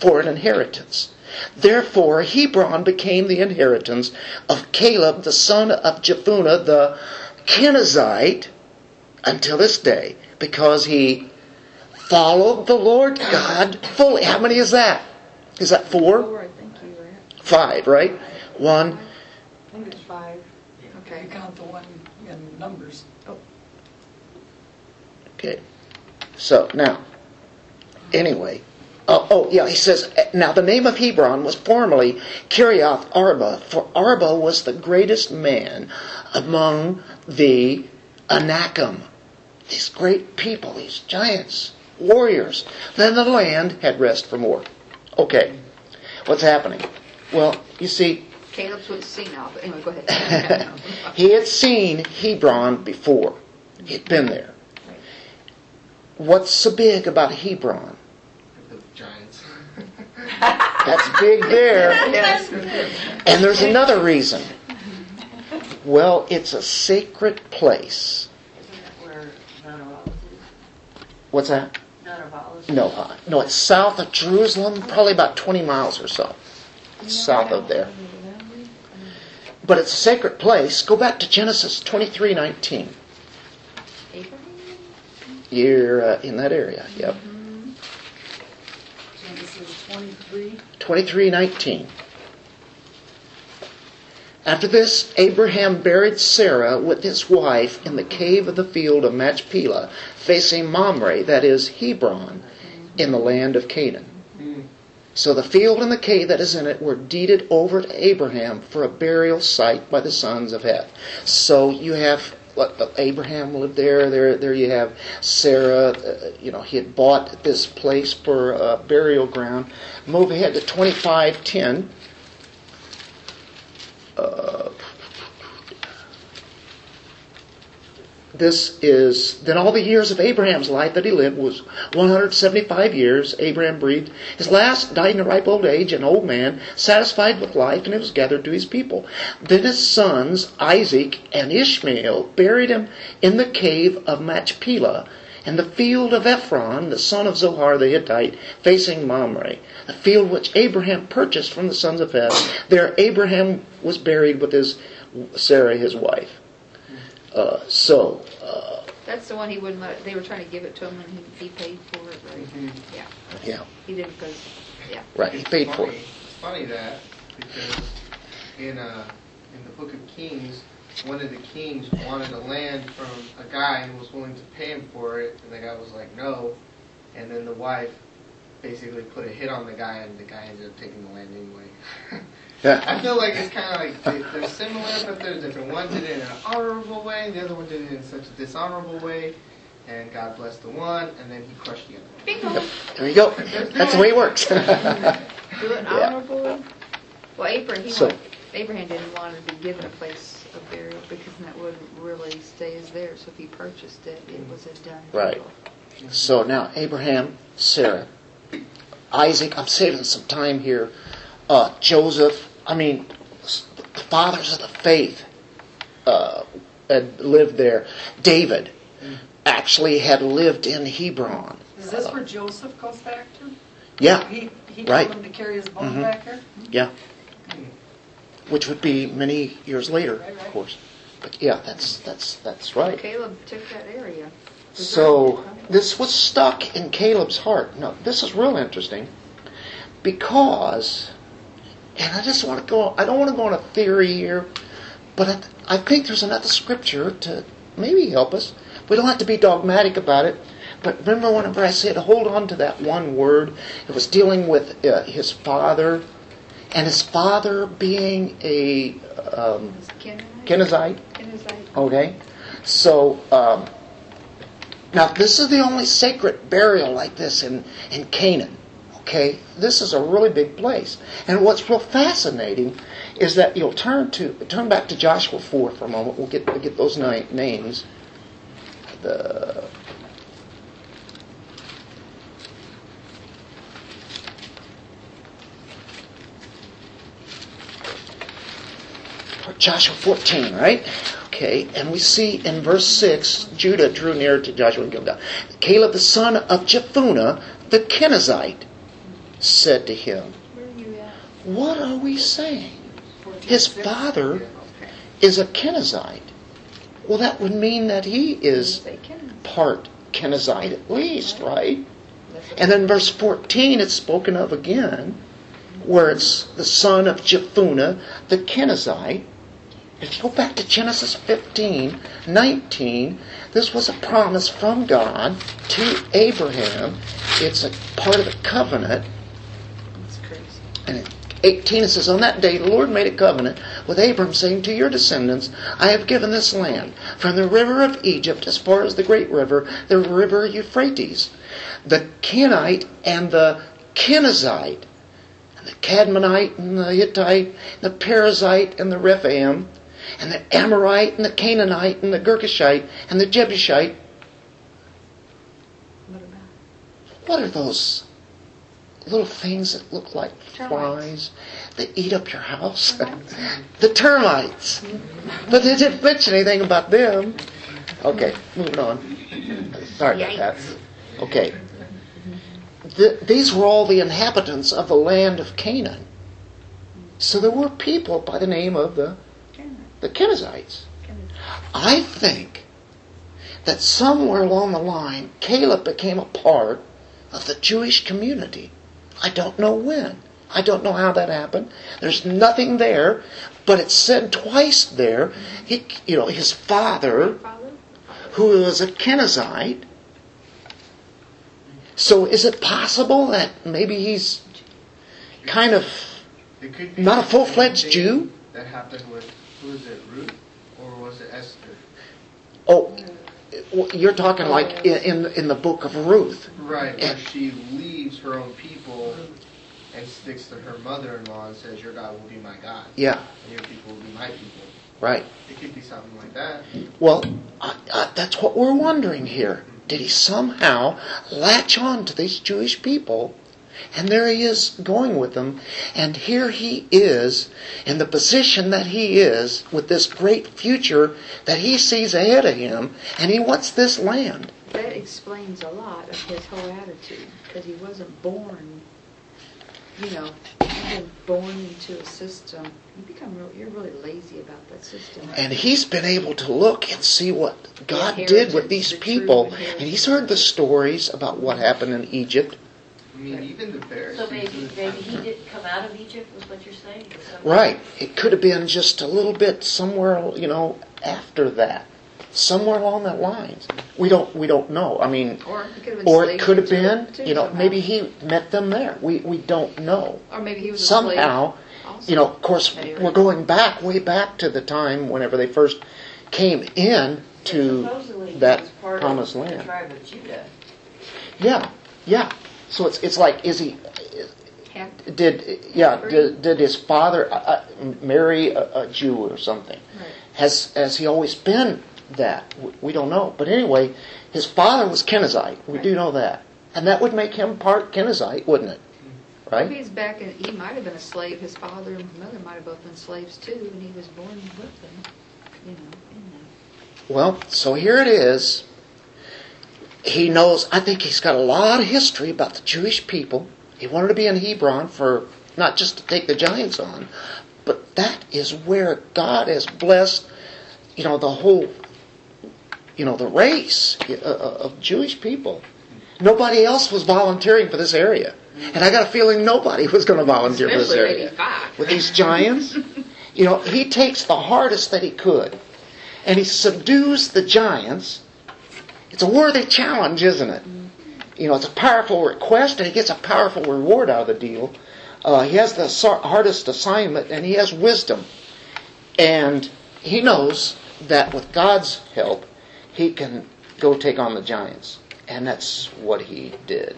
for an inheritance. Therefore, Hebron became the inheritance of Caleb, the son of Jephunneh, the Kenizzite, until this day, because he followed the Lord God fully. How many is that? Is that four? Four, I think you were. Five, right? One. I think it's five. Okay. You count the one in numbers. Oh. Okay. So now, anyway, oh, oh yeah, he says now the name of Hebron was formerly Kiriath Arba, for Arba was the greatest man among the Anakim, these great people, these giants, warriors. Then the land had rest from war. Okay, what's happening? Well, you see, Caleb's with C now, but anyway, go ahead. he had seen Hebron before. He'd been there. What's so big about Hebron? The giants. That's big there. Yes. And there's another reason. Well, it's a sacred place. Isn't that where Venerables is? What's that where Nanarala is? What's? No, no, it's south of Jerusalem, probably about 20 miles or so. It's south of there. But it's a sacred place. Go back to Genesis 23:19. Abraham? You're uh, in that area. Yep. Genesis 23. 23:19. After this, Abraham buried Sarah with his wife in the cave of the field of Machpelah, facing Mamre, that is Hebron, in the land of Canaan. So the field and the cave that is in it were deeded over to Abraham for a burial site by the sons of Heth. So you have uh, Abraham lived there. There, there you have Sarah. Uh, you know, he had bought this place for a burial ground. Move ahead to twenty-five ten. Uh, this is then all the years of Abraham's life that he lived was 175 years. Abraham breathed. His last died in a ripe old age, an old man, satisfied with life, and it was gathered to his people. Then his sons Isaac and Ishmael buried him in the cave of Machpelah. In the field of Ephron, the son of Zohar the Hittite, facing Mamre, the field which Abraham purchased from the sons of Heth, there Abraham was buried with his Sarah, his wife. Uh, so, uh, That's the one he wouldn't let, they were trying to give it to him and he, he paid for it, right? Yeah, yeah, he didn't because, yeah. right. He paid for it. It's funny that because in uh in the Book of Kings, one of the kings wanted a land from a guy who was willing to pay him for it, and the guy was like no, and then the wife basically put a hit on the guy, and the guy ended up taking the land anyway. Yeah. I feel like it's kind of like they, they're similar, but they're different. One did it in an honorable way, the other one did it in such a dishonorable way, and God blessed the one, and then He crushed the other. Bingo. There you go. That's the way it works. Do it honorable. Well, Abraham, he So- wanted, Abraham didn't want to be given a place of burial because that wouldn't really stay as theirs. So if he purchased it, it was a done deal. Right. So now Abraham, Sarah, Isaac. I'm saving some time here. Uh, Joseph. I mean, the fathers of the faith uh, had lived there. David actually had lived in Hebron. Is this where Joseph goes back to? Yeah, He, he Right. told him to carry his bone Mhm. back here? yeah. Which would be many years later, Right, right. of course. But yeah, that's that's that's right. Caleb took that area. So this was stuck in Caleb's heart. Now this is real interesting because, and I just want to go. I don't want to go on a theory here, but I, I think there's another scripture to maybe help us. We don't have to be dogmatic about it. But remember, whenever I said hold on to that one word, it was dealing with uh, his father, and his father being a um, Kenizzite? Okay? So, um, now this is the only sacred burial like this in, in Canaan. Okay? This is a really big place. And what's real fascinating is that you'll turn to turn back to Joshua 4 for a moment. We'll get we'll get those ni- names. The Joshua 14, right? Okay, and we see in verse 6, Judah drew near to Joshua and Gilgal. Caleb, the son of Jephunneh, the Kenizzite, said to him, Where are you at? What are we saying? His father is a Kenizzite. Well, that would mean that he is part Kenizzite at least, right? And then verse 14, it's spoken of again, where it's the son of Jephunneh, the Kenizzite. If you go back to Genesis 15, 19, this was a promise from God to Abraham. It's a part of the covenant. That's crazy. And 18 it says, On that day the Lord made a covenant with Abram, saying, To your descendants I have given this land, from the river of Egypt as far as the great river, the river Euphrates. The Kenite and the Kenizzite, and the Kadmonite and the Hittite, the Perizzite and the Rephaim, and the Amorite and the Canaanite and the Girgashite and the Jebusite. What? What are those little things that look like flies Termites. that eat up your house? Termites. the termites. But they didn't mention anything about them. Okay, moving on. Sorry about that. Okay. Th- these were all the inhabitants of the land of Canaan. So there were people by the name of the. The Kenizzites. I think that somewhere along the line, Caleb became a part of the Jewish community. I don't know when. I don't know how that happened. There's nothing there, but it's said twice there. He, you know, his father, who was a Kenizzite. So is it possible that maybe he's kind of It could be Not a full-fledged Jew? That happened with was it, Ruth, or was it Esther? oh, you're talking like in in, the book of Ruth. Right, where she leaves her own people and sticks to her mother-in-law and says, "Your God will be my God, Yeah, and your people will be my people." right. It could be something like that. Well, I, I, that's what we're wondering here. Did he somehow latch on to these Jewish people? And there he is going with them. And here he is in the position that he is with this great future that he sees ahead of him. And he wants this land. That explains a lot of his whole attitude because he wasn't born, you know, you've been born into a system. You become real, you're really lazy about that system. And he's been able to look and see what God did with these the people. And he's heard the stories about what happened in Egypt. I mean, even the Pharisees. So maybe, maybe he didn't come out of Egypt, was what you're saying? Right. It could have been just a little bit somewhere, you know, after that. Somewhere along that lines. We don't we don't know. I mean Or it could have been or it could have been, too, you know, somehow. maybe he met them there. We we don't know. Or maybe he was a Somehow, also. you know, of course Maybe. we're going back way back to the time whenever they first came in to that promised land. The tribe of Judah. Yeah. Yeah. So it's it's like is he did yeah did, did his father uh, uh, marry a, a Jew or something? Right. Has has he always been that? We- don't know. But anyway, his father was Kenizzite. We do know that, and that would make him part Kenizzite, wouldn't it? Right. Maybe he's back in, he might have been a slave, his father and mother might have both been slaves too, and he was born with them, you know, in them. Well, so here it is. He knows. I think he's got a lot of history about the Jewish people. He wanted to be in Hebron for not just to take the giants on, but that is where God has blessed, you know, the whole, you know, the race uh, uh, of Jewish people. Nobody else was volunteering for this area, and I got a feeling nobody was going to volunteer for this area with these giants. you know, he takes the hardest that he could, and he subdues the giants. It's a worthy challenge, isn't it? You know, it's a powerful request, and he gets a powerful reward out of the deal. Uh, he has the hardest assignment, and he has wisdom. And he knows that with God's help, he can go take on the giants. And that's what he did.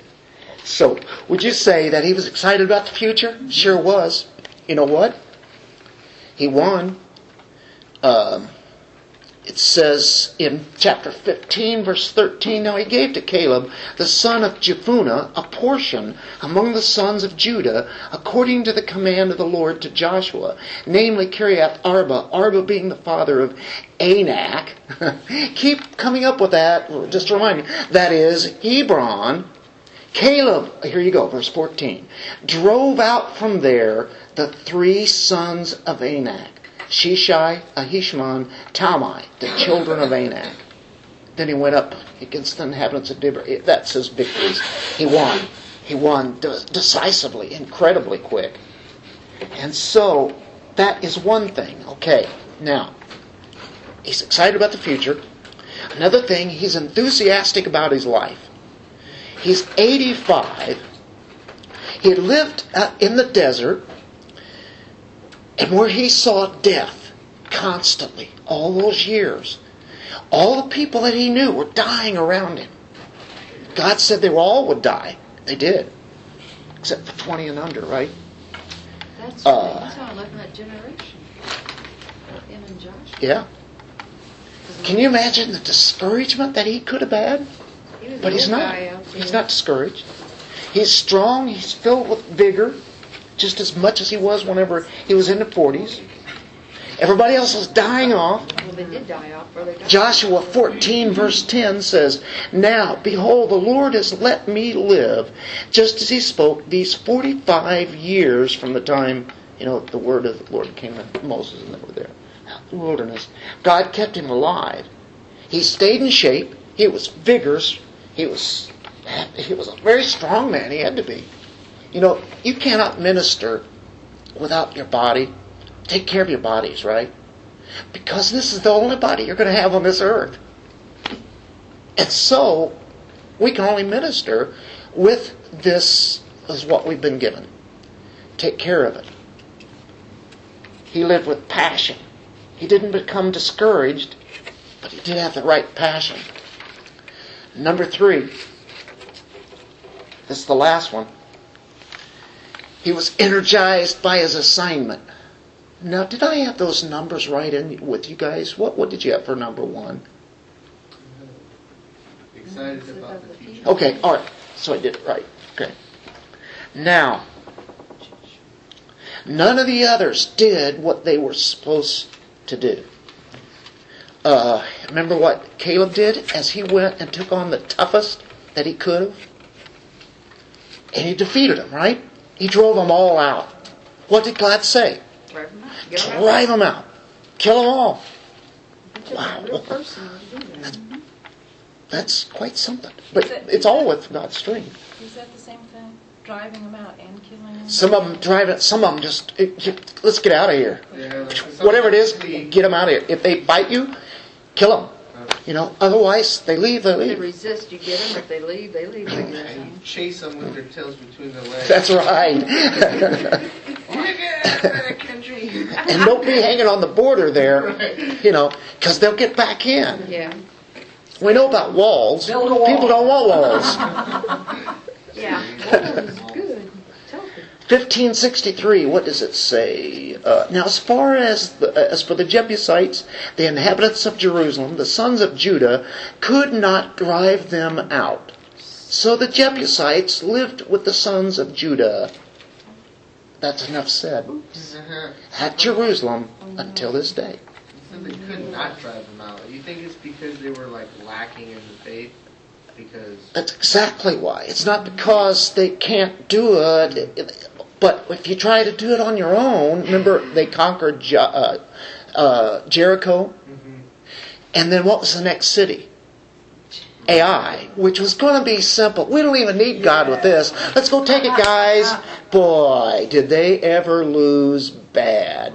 So, would you say that he was excited about the future? Sure was. You know what? He won. Um, it says in chapter 15, verse 13, Now he gave to Caleb, the son of Jephunneh, a portion among the sons of Judah, according to the command of the Lord to Joshua, namely Kiriath Arba, Arba being the father of Anak. Keep coming up with that, just to remind me. That is Hebron. Caleb, here you go, verse 14, drove out from there the three sons of Anak. Sheshai, Ahiman, Talmai, the children of Anak. Then he went up against the inhabitants of Debir. That's his victories. He won. He won de- decisively, incredibly quick. And so, that is one thing. Okay, now, he's excited about the future. Another thing, he's enthusiastic about his life. He's 85. He lived uh, in the desert and where he saw death constantly all those years. All the people that he knew were dying around him. God said they all would die. They did. Except for 20 and under, right? That's Uh, right, that's how I left that generation. Him and Josh. Yeah. Can you imagine the discouragement that he could have had? He But he's not. He's not discouraged. He's strong. He's filled with vigor, just as much as he was whenever he was in the 40s. Everybody else was dying off. Well, they did die off, or they Joshua 14, verse 10 says, Now, behold, the Lord has let me live, just as he spoke, these 45 years from the time, you know, the word of the Lord came to Moses and they were there. Out in the wilderness. God kept him alive. He stayed in shape. He was vigorous. He was, he was a very strong man. He had to be. You know, you cannot minister without your body. Take care of your bodies, right? Because this is the only body you're going to have on this earth. And so, we can only minister with this as what we've been given. Take care of it. He lived with passion. He didn't become discouraged, but he did have the right passion. Number three. This is the last one. He was energized by his assignment. Now, did I have those numbers right in with you guys? What what did you have for number one? Excited about the future. Okay, all right. So I did it right. Okay. Now, none of the others did what they were supposed to do. Uh, remember what Caleb did as he went and took on the toughest that he could have? And he defeated them, right? He drove them all out. What did God say? Drive them out. Get 'em. Drive them out. Kill them all. It took a real person to do that. That's quite something. But it's all with God's strength. Is that the same thing? Driving them out and killing them? Some of them drive it. Some of them just it, you- let's get out of here. Yeah, Whatever it is, get them out of here. If they bite you, kill them. You know. Otherwise, they leave. They If they resist, you get them. If they leave, they leave. I guess. And you chase them with their tails between their legs. That's right. and don't be hanging on the border there. You know, because they'll get back in. Yeah. We know about walls. Build a wall. People don't want walls. Yeah. That is good. Tell them. 1563, what does it say? Uh, now, as far as, the, as for the Jebusites, the inhabitants of Jerusalem, the sons of Judah, could not drive them out. So the Jebusites lived with the sons of Judah. That's enough said. At Jerusalem until this day. So they could not drive them out. You think it's because they were like lacking in the faith? Because That's exactly why. It's not because they can't do it, but if you try to do it on your own, remember they conquered Je- uh, uh, Jericho, and then what was the next city? Ai, which was going to be simple. We don't even need God with this. Let's go take it, guys. Boy, did they ever lose bad.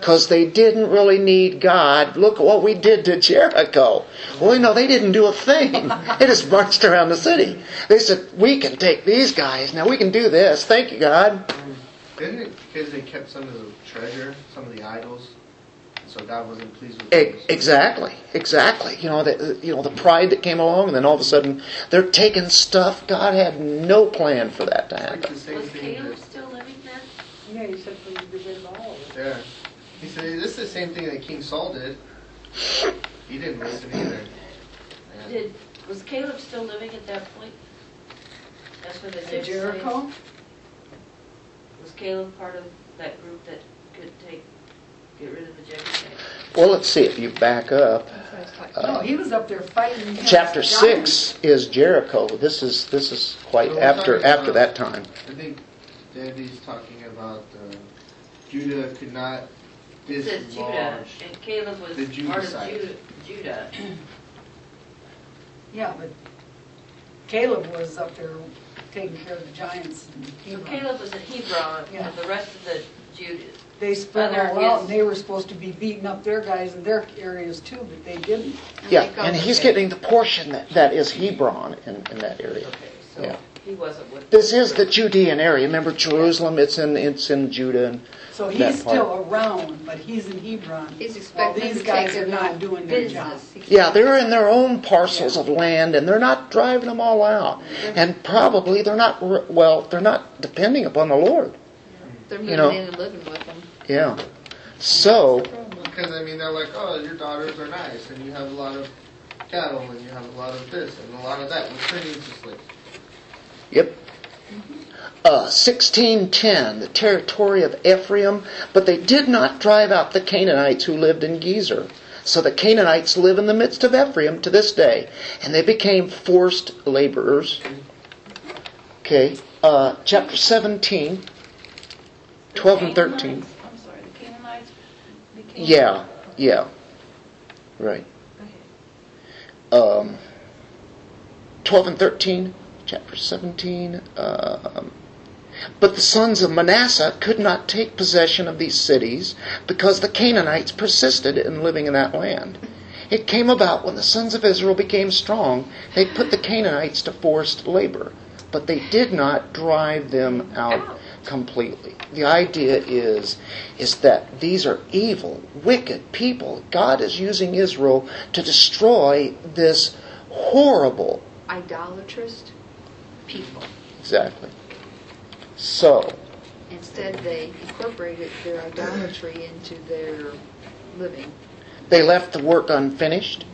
Right. Because they didn't really need God. Look at what we did to Jericho. Well, you know, they didn't do a thing. They just marched around the city. They said, we can take these guys. Now we can do this. Thank you, God. Isn't it because they kept some of the treasure, some of the idols, so God wasn't pleased with those? Exactly, exactly. You know, the, you know, the pride that came along, and then all of a sudden they're taking stuff. God had no plan for that to It's like happen. the same Was thing Caleb that, still living then? Yeah, you said for you to get rid of all of it. yeah. He said, this is the same thing that King Saul did. He didn't listen either. Yeah. Did, was Caleb still living at that point? That's where the At Jebusites- Jericho? Was Caleb part of that group that could take, get rid of the Jebusites? Well, let's see if you back up. No, Uh, he was up there fighting. chapter six is Jericho. This is this is quite So after after about- that time. I think Debbie's talking about uh, Judah could not It says Judah, dislodge. and Caleb was the part of Jebusite. Ju- Judah. Yeah, but Caleb was up there taking care of the giants and So Hebron. Caleb was in Hebron, Yeah. and the rest of the Judah, They spread Other all out, his- and they were supposed to be beating up their guys in their areas too, but they didn't. Yeah, they and he's the- getting the portion that, that is Hebron in, in that area. okay, so Yeah. he wasn't with. This is the Judean area. Remember Jerusalem? It's in it's in Judah. And So That he's part. still around, but he's in Hebron. He's While expecting these to guys take are not doing their job. business. yeah, they're in their own parcels of land, and they're not driving them all out. And probably they're not re- well. They're not depending upon the Lord. They're you moving know. in and living with them. Yeah. So Because I mean, they're like, oh, your daughters are nice, and you have a lot of cattle, and you have a lot of this and a lot of that. Which means just like, Yep. Mm-hmm. Uh, 1610, the territory of Ephraim, but they did not drive out the Canaanites who lived in Gezer. So the Canaanites live in the midst of Ephraim to this day, and they became forced laborers. Okay, uh, chapter 17, 12 and 13. I'm sorry, the Canaanites. Yeah, yeah, right. Um, 12 and 13, chapter 17. Um, but the sons of Manasseh could not take possession of these cities because the Canaanites persisted in living in that land. It came about when the sons of Israel became strong, they put the Canaanites to forced labor, but they did not drive them out completely. The idea is is that these are evil, wicked people. God is using Israel to destroy this horrible Idolatrous people. exactly. So, Instead, they incorporated their idolatry into their living. they left the work unfinished.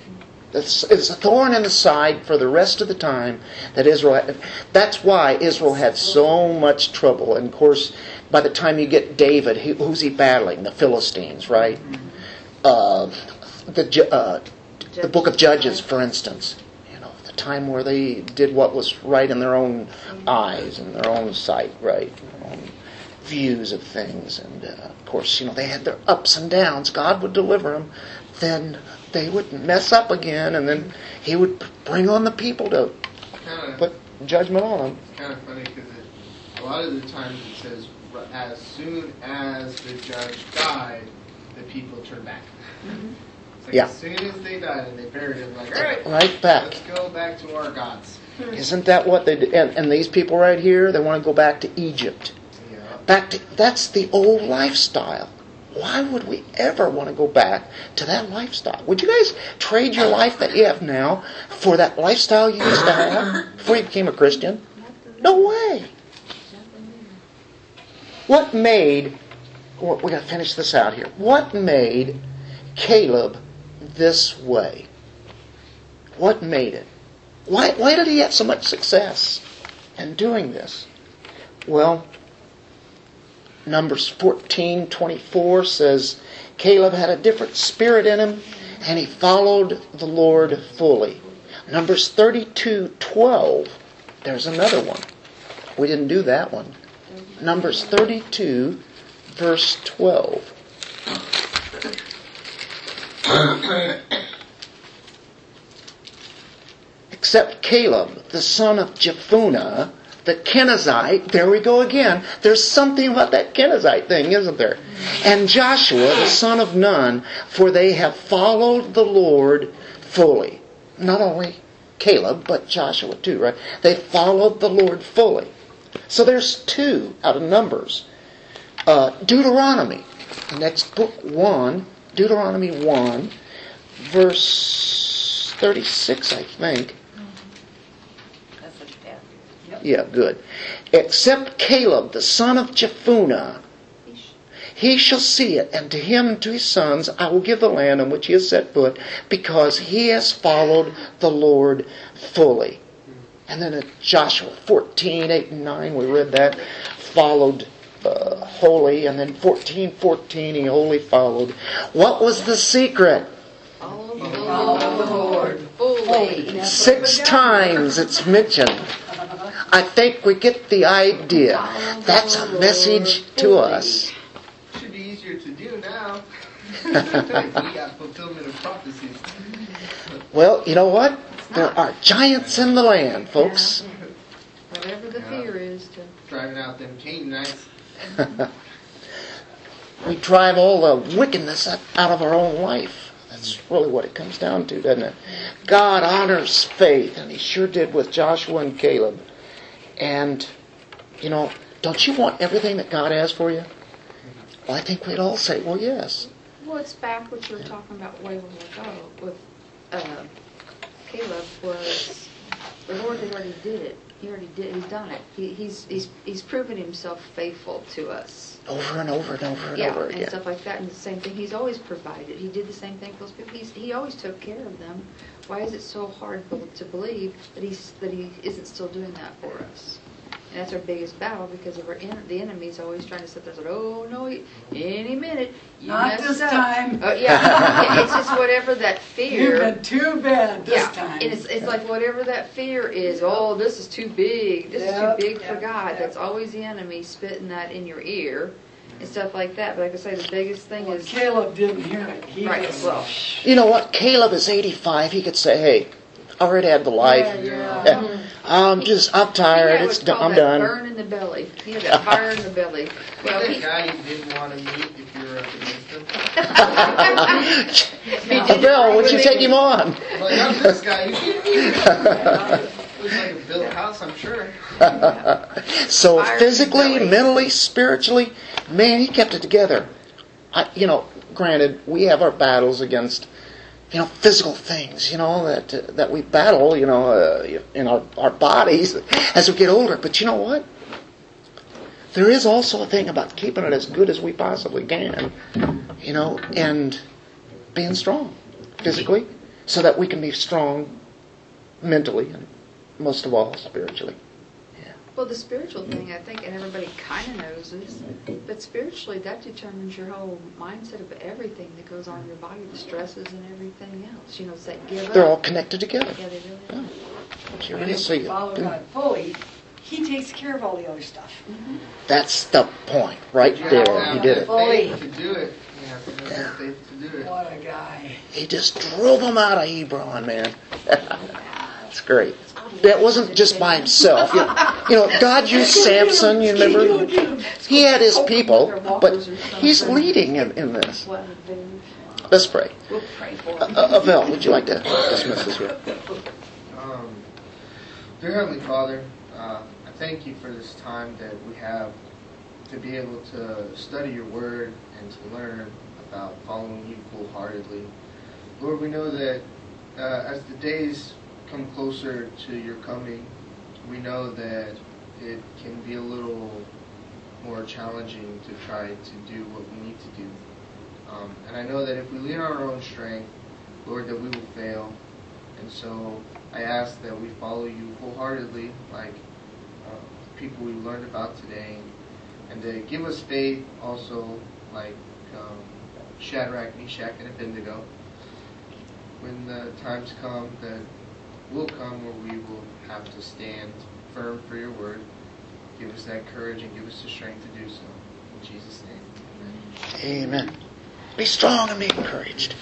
It's, it's a thorn in the side for the rest of the time that Israel had. That's why Israel had so much trouble. And of course, by the time you get David, who's he battling? The Philistines, right? Uh, the, uh, the book of Judges, for instance. You know, the time where they did what was right in their own eyes and their own sight, right? Their own views of things. And uh, of course, you know, they had their ups and downs. God would deliver them. Then they would mess up again, and then He would bring on the people to kind of put judgment on them. It's kind of funny because a lot of the times it says as soon as the judge died, the people turned back. It's like Yeah. as soon as they died and they buried him, like all right, Right back. let's go back to our gods. Hmm. Isn't that what they did? And, and these people right here, they want to go back to Egypt. Yeah. Back to that's the old lifestyle. Why would we ever want to go back to that lifestyle? Would you guys trade your life that you have now for that lifestyle you used to have before you became a Christian? No way. What made, we got to finish this out here. What made Caleb this way? What made it? Why, why did he have so much success in doing this? Well, Numbers 14 24 says Caleb had a different spirit in him and he followed the Lord fully. Numbers 32 12, there's another one. We didn't do that one. Numbers 32, verse 12. Except Caleb, the son of Jephunneh, the Kenizzite, there we go again. There's something about that Kenizzite thing, isn't there? And Joshua, the son of Nun, for they have followed the Lord fully. Not only Caleb, but Joshua too, right? They followed the Lord fully. So there's two out of Numbers. Uh, Deuteronomy, next book, 1, Deuteronomy 1, verse 36, I think. Yeah. Good. Except Caleb, the son of Jephunneh, he shall see it, and to him and to his sons I will give the land on which he has set foot, because he has followed the Lord fully. And then at Joshua 14, 8 and 9, we read that, followed uh, wholly, and then 14, 14, he wholly followed. What was the secret? Follow the Lord. fully. Six times it's mentioned. I think we get the idea. That's a message to us. Should be easier to do now. we got fulfillment of prophecies. Well, you know what? There are giants in the land, folks. Whatever the fear is to. Driving out them Canaanites. We drive all the wickedness out of our own life. That's really what it comes down to, doesn't it? God honors faith, and He sure did with Joshua and Caleb. And, you know, don't you want everything that God has for you? Well, I think we'd all say, well, yes. Well, it's back what you were talking about way long ago with uh, Caleb was the Lord had already did it. He already did. He's done it. He, he's he's he's proven himself faithful to us. Over and over and over and yeah, over and stuff like that. And the same thing. He's always provided. He did the same thing for those people. He's, he always took care of them. Why is it so hard to believe that he's that he isn't still doing that for us? And that's our biggest battle because of our en- the enemy's always trying to sit there and say, "Oh no, any minute you Not this up." time. Oh, yeah. yeah, it's just whatever that fear. You've fear. been too bad this yeah, time. and it's it's like whatever that fear is. Oh, this is too big. This Yep, is too big for God. yep. That's always the enemy spitting that in your ear and stuff like that. But like I say, the biggest thing Well, is Caleb didn't hear it. He right. was, Well, You know what? Caleb is 85. He could say, hey, I already had the life. Yeah, Yeah. I'm just, I'm tired. It's what's done. called I'm that done. burn in the belly. He had that fire in the belly. Well, that he, guy you didn't want to meet if you were up against him. Bill, would you take him on? Like, I'm this guy. You should meet him. Looks like a built house, I'm sure. So Fire physically, mentally, spiritually, man, he kept it together. I, you know, granted, we have our battles against, you know, physical things, you know, that uh, that we battle, you know, uh, in our, our bodies as we get older. But you know what? There is also a thing about keeping it as good as we possibly can, you know, and being strong physically, so that we can be strong mentally and most of all spiritually. Well, the spiritual thing, I think, and everybody kind of knows this, but spiritually, that determines your whole mindset of everything that goes on in your body, the stresses and everything else. You know, it's that give They're up. all connected together. Yeah, they really oh, are. Sure And is. if you- follow God fully, He takes care of all the other stuff. Mm-hmm. That's the point, right You there. He did it. faith to do it. You have to have the faith to do it. What a guy. He just drove them out of Hebron, man. It's great. That wasn't just by himself. You you know, God used Samson. You remember? He had his people, but He's leading in, in this. Let's pray. We'll pray for Uh, them. uh, would you like to dismiss us here? Um, dear Heavenly Father, uh, I thank you for this time that we have to be able to study your word and to learn about following you full-heartedly. Lord, we know that uh, as the days come closer to your coming, we know that it can be a little more challenging to try to do what we need to do. Um, and I know that if we lean on our own strength, Lord, that we will fail. And so I ask that we follow you wholeheartedly, like uh, people we learned about today, and to give us faith also, like um, Shadrach, Meshach, and Abednego. When the times come that will come where we will have to stand firm for your word, give us that courage and give us the strength to do so. In Jesus' name, amen. Amen. Be strong and be encouraged.